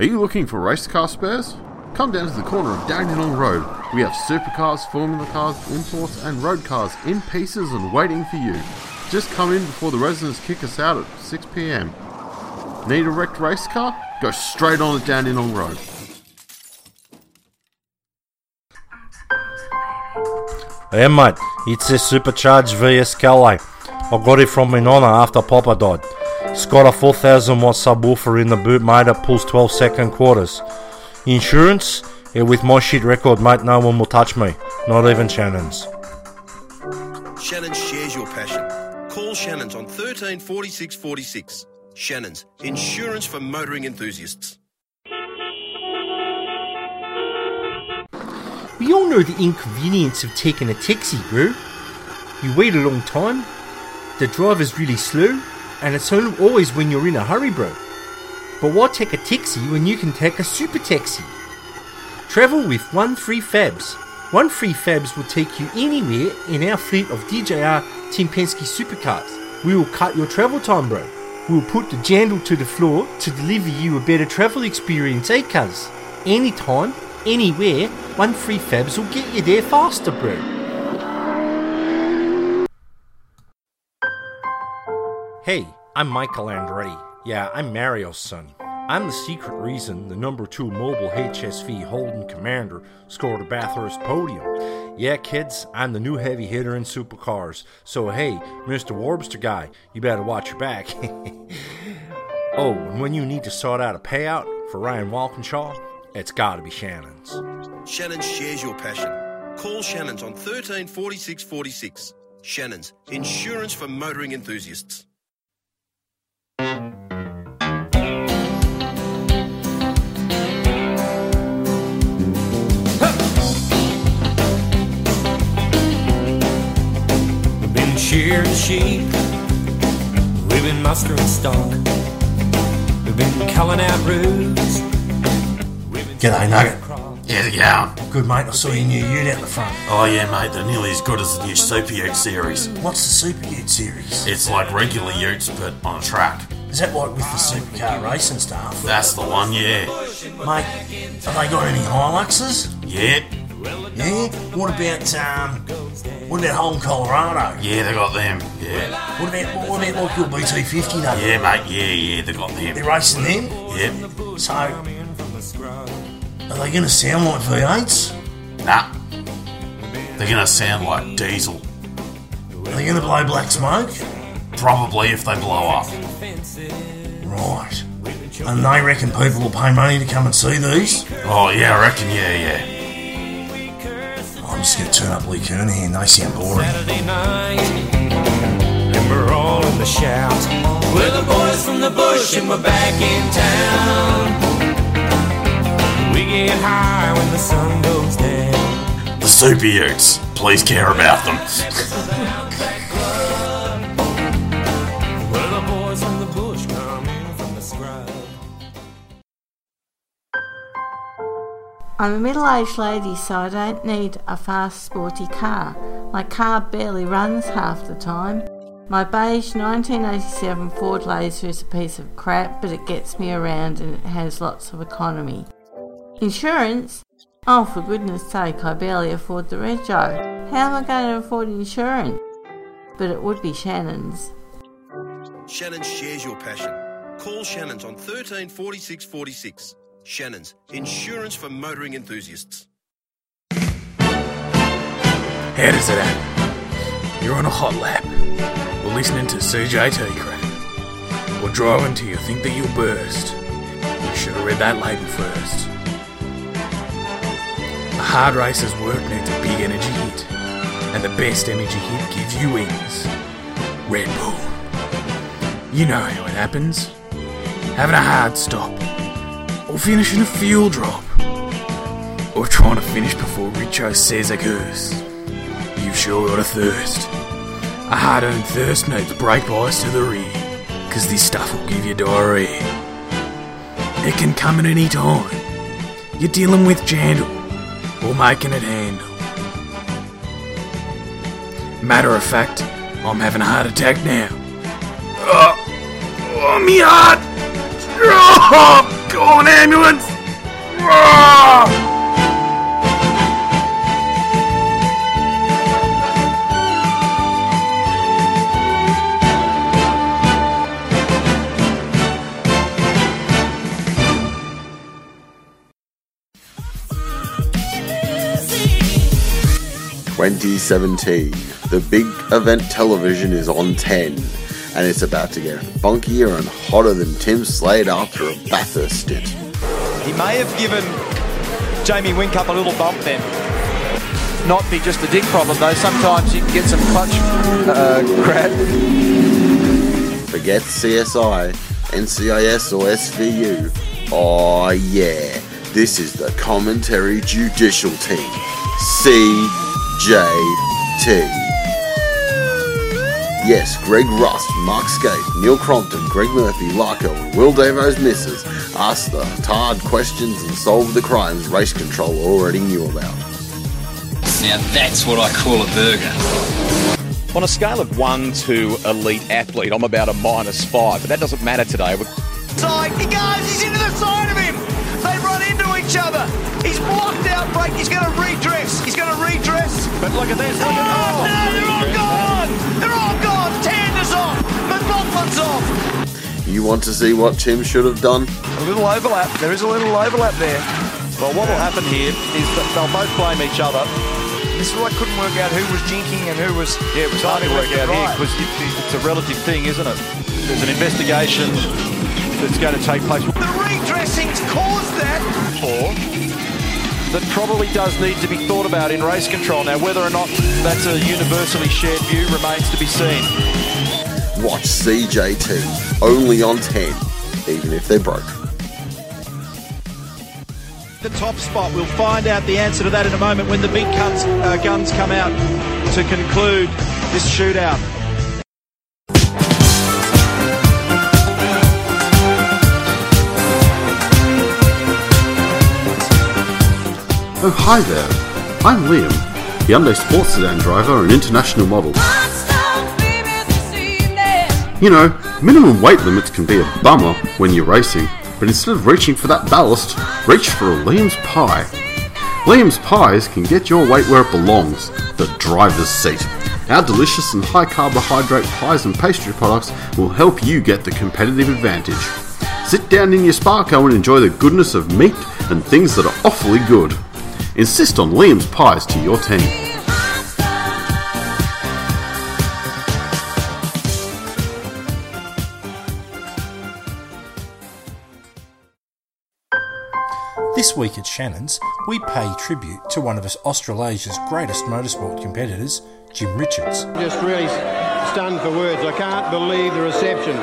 Are you looking for race car spares? Come down to the corner of Dandenong Road. We have supercars, formula cars, imports, and road cars in pieces and waiting for you. Just come in before the residents kick us out at 6 pm. Need a wrecked race car? Go straight on to Dandenong Road. Hey mate, it's a supercharged VS Calais. I got it from my nonna after Papa died. It's got a 4000 watt subwoofer in the boot, mate, that pulls 12 second quarters. Insurance? Yeah, with my shit record, mate, no one will touch me. Not even Shannon's. Shannon shares your passion. Call Shannon's on 13 46 46. Shannon's, insurance for motoring enthusiasts. We all know the inconvenience of taking a taxi, bro. You wait a long time, the driver's really slow, and it's al- always when you're in a hurry, bro. But why take a taxi when you can take a super taxi? Travel with One Free Fabs. One Free Fabs will take you anywhere in our fleet of DJR Team Penske supercars. We will cut your travel time, bro. We will put the jandle to the floor to deliver you a better travel experience, eh, cuz? Anytime, anywhere, One Free Fabs will get you there faster, bro. Hey, I'm Michael Andretti. Yeah, I'm Mario's son. I'm the secret reason the number two mobile HSV Holden Commander scored a Bathurst podium. Yeah, kids, I'm the new heavy hitter in supercars. So hey, Mr. Warbster guy, you better watch your back. oh, and when you need to sort out a payout for Ryan Walkinshaw, it's gotta be Shannon's. Shannon shares your passion. Call Shannon's on 13 46 46. Shannon's, insurance for motoring enthusiasts. We've been shearing sheep. We've been mustering stock. We've been culling out roots. G'day, Nugget. How's it going? Good, mate. I saw your new ute out the front. Oh yeah, mate, they're nearly as good as the new Super Ute series. What's the Super Ute series? It's like regular utes, but on a track. Is that like with the supercar racing stuff? That's the one, yeah. Mate, have they got any Hiluxes? Yeah, Yeah? What about, um, what about Holden Colorado? yeah, they got them. Yeah, What about, what about like your BT50 Nugget? yeah, mate, yeah, yeah, they got them. They're racing them? Yep. So, are they going to sound like V8s? Nah. They're gonna sound like diesel. Are they going to blow black smoke? Probably if they blow up. Right. And they reckon people will pay money to come and see these? Oh yeah, I reckon, yeah, yeah. I'm just going to turn up Lee Kernaghan. They sound boring. Saturday night. And we're all in the shout. We're the boys from the bush and we're back in town. We get high when the sun goes down. The Super Utes. Please care about them. I'm a middle aged lady, so I don't need a fast, sporty car. My car barely runs half the time. My beige 1987 Ford Laser is a piece of crap, but it gets me around and it has lots of economy. Insurance? Oh, for goodness sake, I barely afford the rego. How am I going to afford insurance? But it would be Shannon's. Shannon shares your passion. Call Shannon's on 13 46 46. Shannon's, insurance for motoring enthusiasts. How does it happen? You're on a hot lap, or listening to CJT crap, or driving till you think that you'll burst. You should have read that label first. A hard racer's work needs a big energy hit, and the best energy hit gives you wings. Red Bull. You know how it happens. Having a hard stop, finishing a fuel drop, or trying to finish before Richo says a curse. You've sure got a thirst. A hard earned thirst needs brake bias to the rear, cause this stuff will give you diarrhea. It can come at any time. You're dealing with jandle, or making it handle. Matter of fact, I'm having a heart attack now. Oh, oh me heart! Oh, Call an ambulance! Twenty seventeen. The big event television is on ten, and it's about to get funkier and hotter than Tim Slade after a Bathurst stint. He may have given Jamie Whincup a little bump then. Not be just a dick problem though. Sometimes you can get some clutch uh, grab. Forget CSI, NCIS, or SVU. Oh yeah, this is the commentary judicial team. CJT. Yes, Greg Rust, Mark Skaife, Neil Crompton, Greg Murphy, Larko, and Will Davo's misses ask the hard questions and solve the crimes race control already knew about. Now that's what I call a burger. On a scale of one to elite athlete, I'm about a minus five, but that doesn't matter today. Side, he goes, he's into the side of him. They run into each other. He's blocked out break. He's going to redress. He's going to redress. But look at this. Look at oh, no, they're all gone. You want to see what Tim should have done? A little overlap. There is a little overlap there. Well, what will happen here is that they'll both blame each other. This is why I couldn't work out who was jinking and who was. Yeah, it was hard to work out here because it's a relative thing, isn't it? There's an investigation that's going to take place. The redressings caused that. Or that probably does need to be thought about in race control. Now, whether or not that's a universally shared view remains to be seen. Watch CJT only on 10, even if they're broke. The top spot. We'll find out the answer to that in a moment when the big cuts, uh, guns come out to conclude this shootout. Oh, hi there. I'm Liam, the Hyundai sports sedan driver and international model. You know, minimum weight limits can be a bummer when you're racing, but instead of reaching for that ballast, reach for a Liam's Pie. Liam's Pies can get your weight where it belongs, the driver's seat. Our delicious and high carbohydrate pies and pastry products will help you get the competitive advantage. Sit down in your Sparco and enjoy the goodness of meat and things that are awfully good. Insist on Liam's Pies to your team. This week at Shannon's, we pay tribute to one of Australasia's greatest motorsport competitors, Jim Richards. Just really stunned for words. I can't believe the reception.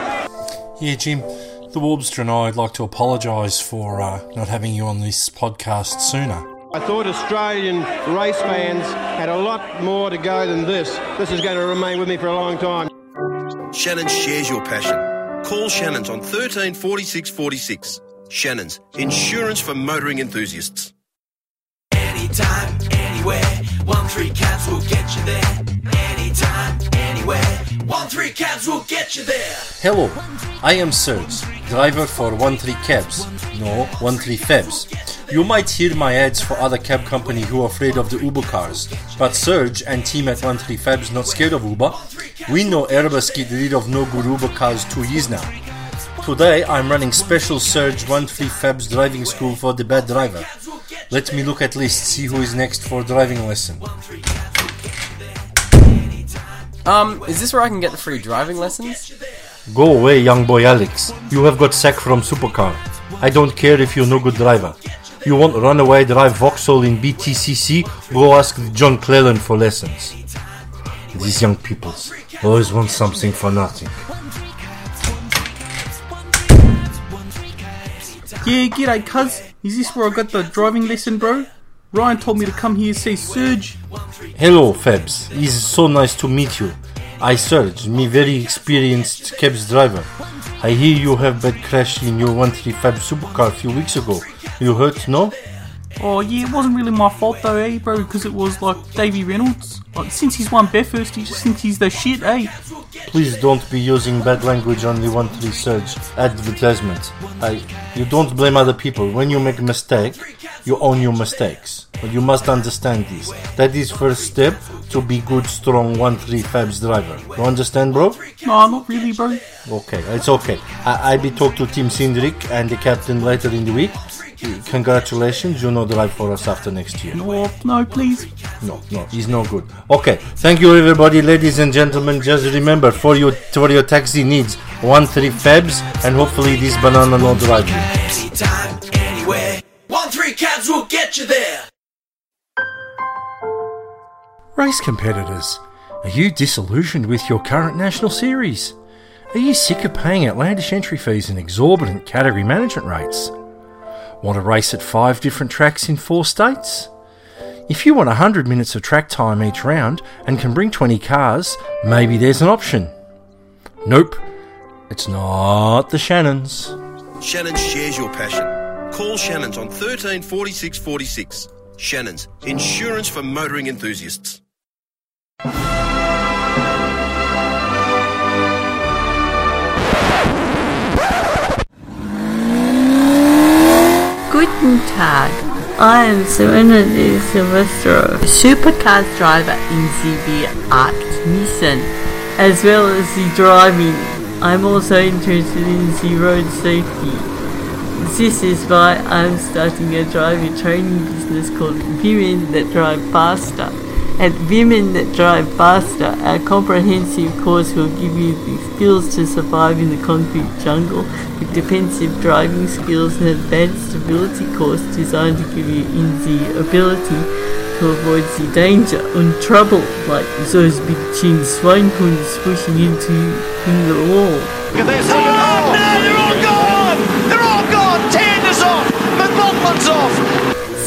Yeah, Jim, the Warbster and I'd like to apologise for uh, not having you on this podcast sooner. I thought Australian race fans had a lot more to go than this. This is going to remain with me for a long time. Shannon shares your passion. Call Shannon's on 13 46 46. Shannon's, insurance for motoring enthusiasts. Anytime, anywhere, one three cabs will get you there. Anytime, anywhere, one three cabs will get you there. Hello, I am Serge, driver for 13 Cabs. No, 13 Fabs. You might hear my ads for other cab company who are afraid of the Uber cars, but Serge and team at 13 Fabs not scared of Uber. We know Airbus get rid of no good Uber cars two years now. Today I'm running special Serge 13 Fabs driving school for the bad driver. Let me look at list, see who is next for driving lesson. Um, is this where I can get the free driving lessons? Go away, young boy Alex. You have got sacked from Supercar. I don't care if you're no good driver. You want runaway drive Vauxhall in BTCC? Go ask John Cleland for lessons. These young people always want something for nothing. Yeah, g'day, cuz. Is this where I got the driving lesson, bro? Ryan told me to come here see Serge. Hello, Fabs. It's so nice to meet you. I Serge, me very experienced cabs driver. I hear you have bad crash in your 135 supercar a few weeks ago. You hurt, no? Oh yeah, it wasn't really my fault though, eh, bro? Because it was like Davy Reynolds. Like since he's won Bathurst, he just thinks he's the shit, eh? Please don't be using bad language on the 1 3 Serge advertisement. I, you don't blame other people. When you make a mistake, you own your mistakes. But you must understand this. That is first step to be good, strong 1 3 Fabs driver. You understand, bro? No, not really, bro. Okay, it's okay. I, I be talk to Tim Sindrick and the captain later in the week. Congratulations, you know drive for us after next year. No, no, please. No, no, he's no good. Okay, thank you everybody, ladies and gentlemen. Just remember for your for your taxi needs one three fabs, and hopefully this banana no drive you. Anytime, anywhere. One three cabs will get you there. Race competitors, are you disillusioned with your current national series? Are you sick of paying outlandish entry fees and exorbitant category management rates? Want to race at five different tracks in four states? If you want 100 minutes of track time each round and can bring 20 cars, maybe there's an option. Nope, it's not the Shannons. Shannon shares your passion. Call Shannon's on 13 46 46. Shannon's, insurance for motoring enthusiasts. Tag. I am Serena de Silvestro, supercars driver in the Art Nissan, as well as the driving. I'm also interested in the road safety. This is why I'm starting a driving training business called Women That Drive Faster. At Women That Drive Faster, our comprehensive course will give you the skills to survive in the concrete jungle with defensive driving skills and advanced stability course designed to give you in the ability to avoid the danger and trouble like those big chin swine hunds pushing into you in the wall. Look at this. Oh, no, they're all gone! They're all gone! Tander's off! McLaughlin's off!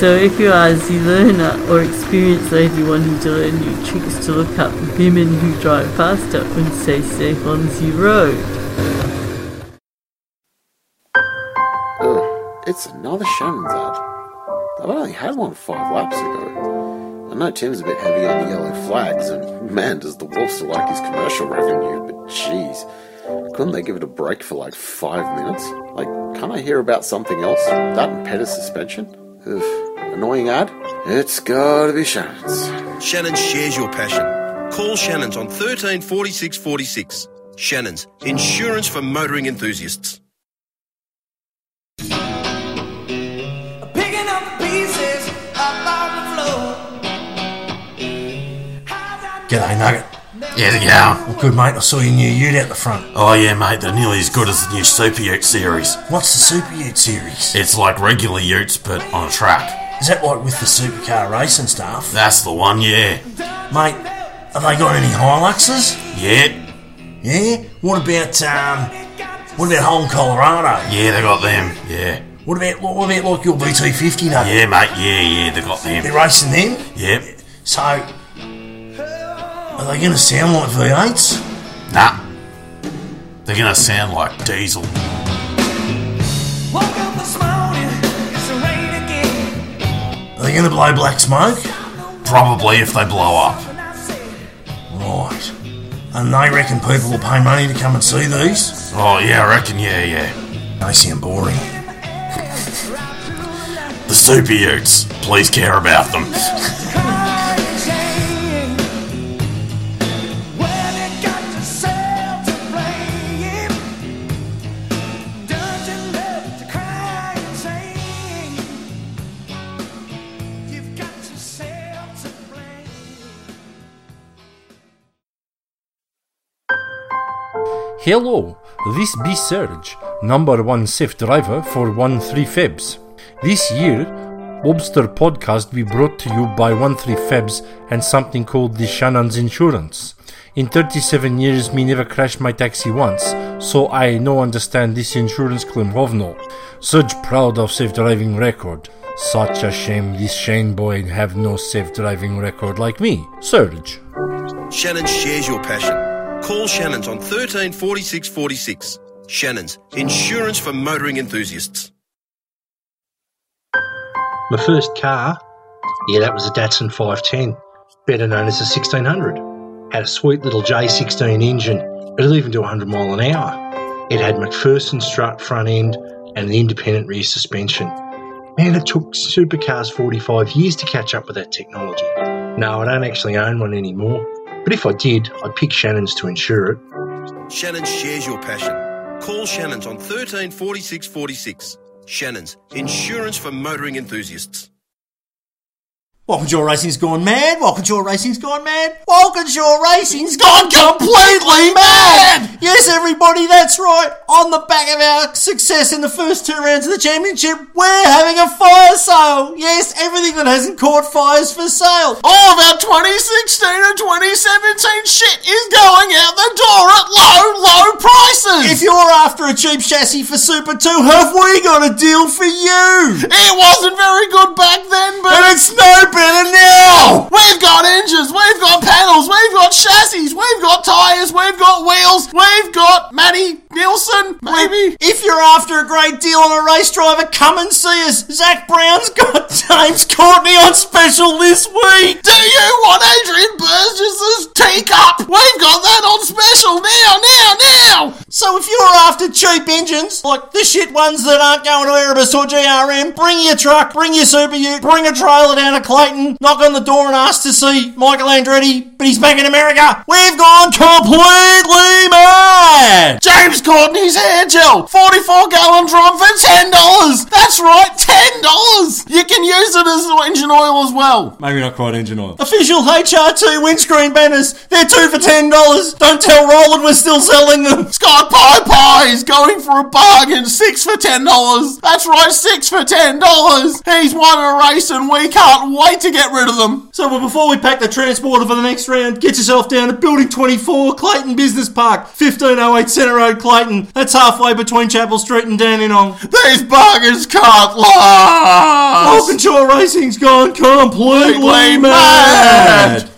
So if you are the learner or experienced lady wanting to learn new tricks to look up women who drive faster and stay safe on the road. Ugh, it's another Shannon's ad. I've only had one five laps ago. I know Tim's a bit heavy on the yellow flags, and man, does the Wolfster like his commercial revenue, but jeez. Couldn't they give it a break for like five minutes? Like, can't I hear about something else? That and suspension? Ugh, annoying ad? It's gotta be Shannon's. Shannon shares your passion. Call Shannon's on 13 46 46. Shannon's, insurance for motoring enthusiasts. Picking up the pieces up on the floor. G'day, Nugget. How's it going? Well, good, mate. I saw your new ute out the front. Oh yeah, mate, they're nearly as good as the new Super Ute series. What's the Super Ute series? It's like regular utes, but on a track. Is that like with the supercar racing stuff? That's the one, yeah. Mate, have they got any Hiluxes? Yeah. Yeah? What about, um, what about Holden Colorado? Yeah, they got them, yeah. What about, what about like your BT50 Nugget? Yeah, mate, yeah, yeah, they got them. They're racing them? Yep. So, are they going to sound like V8s? Nah. They're gonna sound like diesel. They going to blow black smoke? Probably if they blow up. Right. And they reckon people will pay money to come and see these? Oh, yeah, I reckon, yeah, yeah. They sound boring. The Super Utes. Please care about them. Hello, this be Serge, number one safe driver for 13 Fabs. This year, Wobster Podcast be brought to you by 13 Fabs and something called the Shannon's Insurance. In 37 years, me never crashed my taxi once, so I no understand this insurance claim of no. Such proud of safe driving record. Such a shame this Shane boy have no safe driving record like me. Serge. Shannon shares your passion. Call Shannon's on 13 46 46. Shannon's, insurance for motoring enthusiasts. My first car, yeah, that was a Datsun 510, better known as a 1600. Had a sweet little J16 engine, it'll even do 100 mile an hour. It had MacPherson strut front end and an independent rear suspension. Man, it took Supercars 45 years to catch up with that technology. No, I don't actually own one anymore, but if I did, I'd pick Shannon's to insure it. Shannon shares your passion. Call Shannon's on 13 46 46. Shannon's, insurance for motoring enthusiasts. Walkinshaw Racing's gone mad. Walkinshaw Racing's gone mad. Walkinshaw Racing's gone completely mad. Yes, everybody, that's right. On the back of our success in the first two rounds of the championship, we're having a fire sale. Yes, everything that hasn't caught fire is for sale. All of our 2016 and 2017 shit is going out the door at low, low prices. If you're after a cheap chassis for Super 2, have we got a deal for you? It wasn't very good back then, but and it's no better now. We've got engines, we've got panels, we've got chassis, we've got tyres, we've got wheels, we've got Matty Nielsen, uh, maybe. If you're after a great deal on a race driver, come and see us. Zak Brown's got James Courtney on special this week. Do you want Adrian Burgess's teacup? We've got that on special now, now, now. So if you're after cheap engines, like the shit ones that aren't going to Erebus or GRM, bring your truck, bring your Super Ute, bring a trailer down to Clayton, knock on the door and ask to see Michael Andretti, but he's back in America. We've gone completely mad. James Courtney's hair gel, 44 gallon drum for $10. That's right, $10. You can use it as engine oil as well. Maybe not quite engine oil. Official HRT windscreen banners. They're two for ten dollars. Don't tell Roland we're still selling them. Scott Pie Pie is going for a bargain. Six for ten dollars. That's right, six for ten dollars. He's won a race and we can't wait to get rid of them. So well, before we pack the transporter for the next round, get yourself down to Building 24, Clayton Business Park, 1508 Centre Road, Clayton. That's halfway between Chapel Street and Dandenong. These buggers can't last. Walkinshaw Racing's gone completely mad.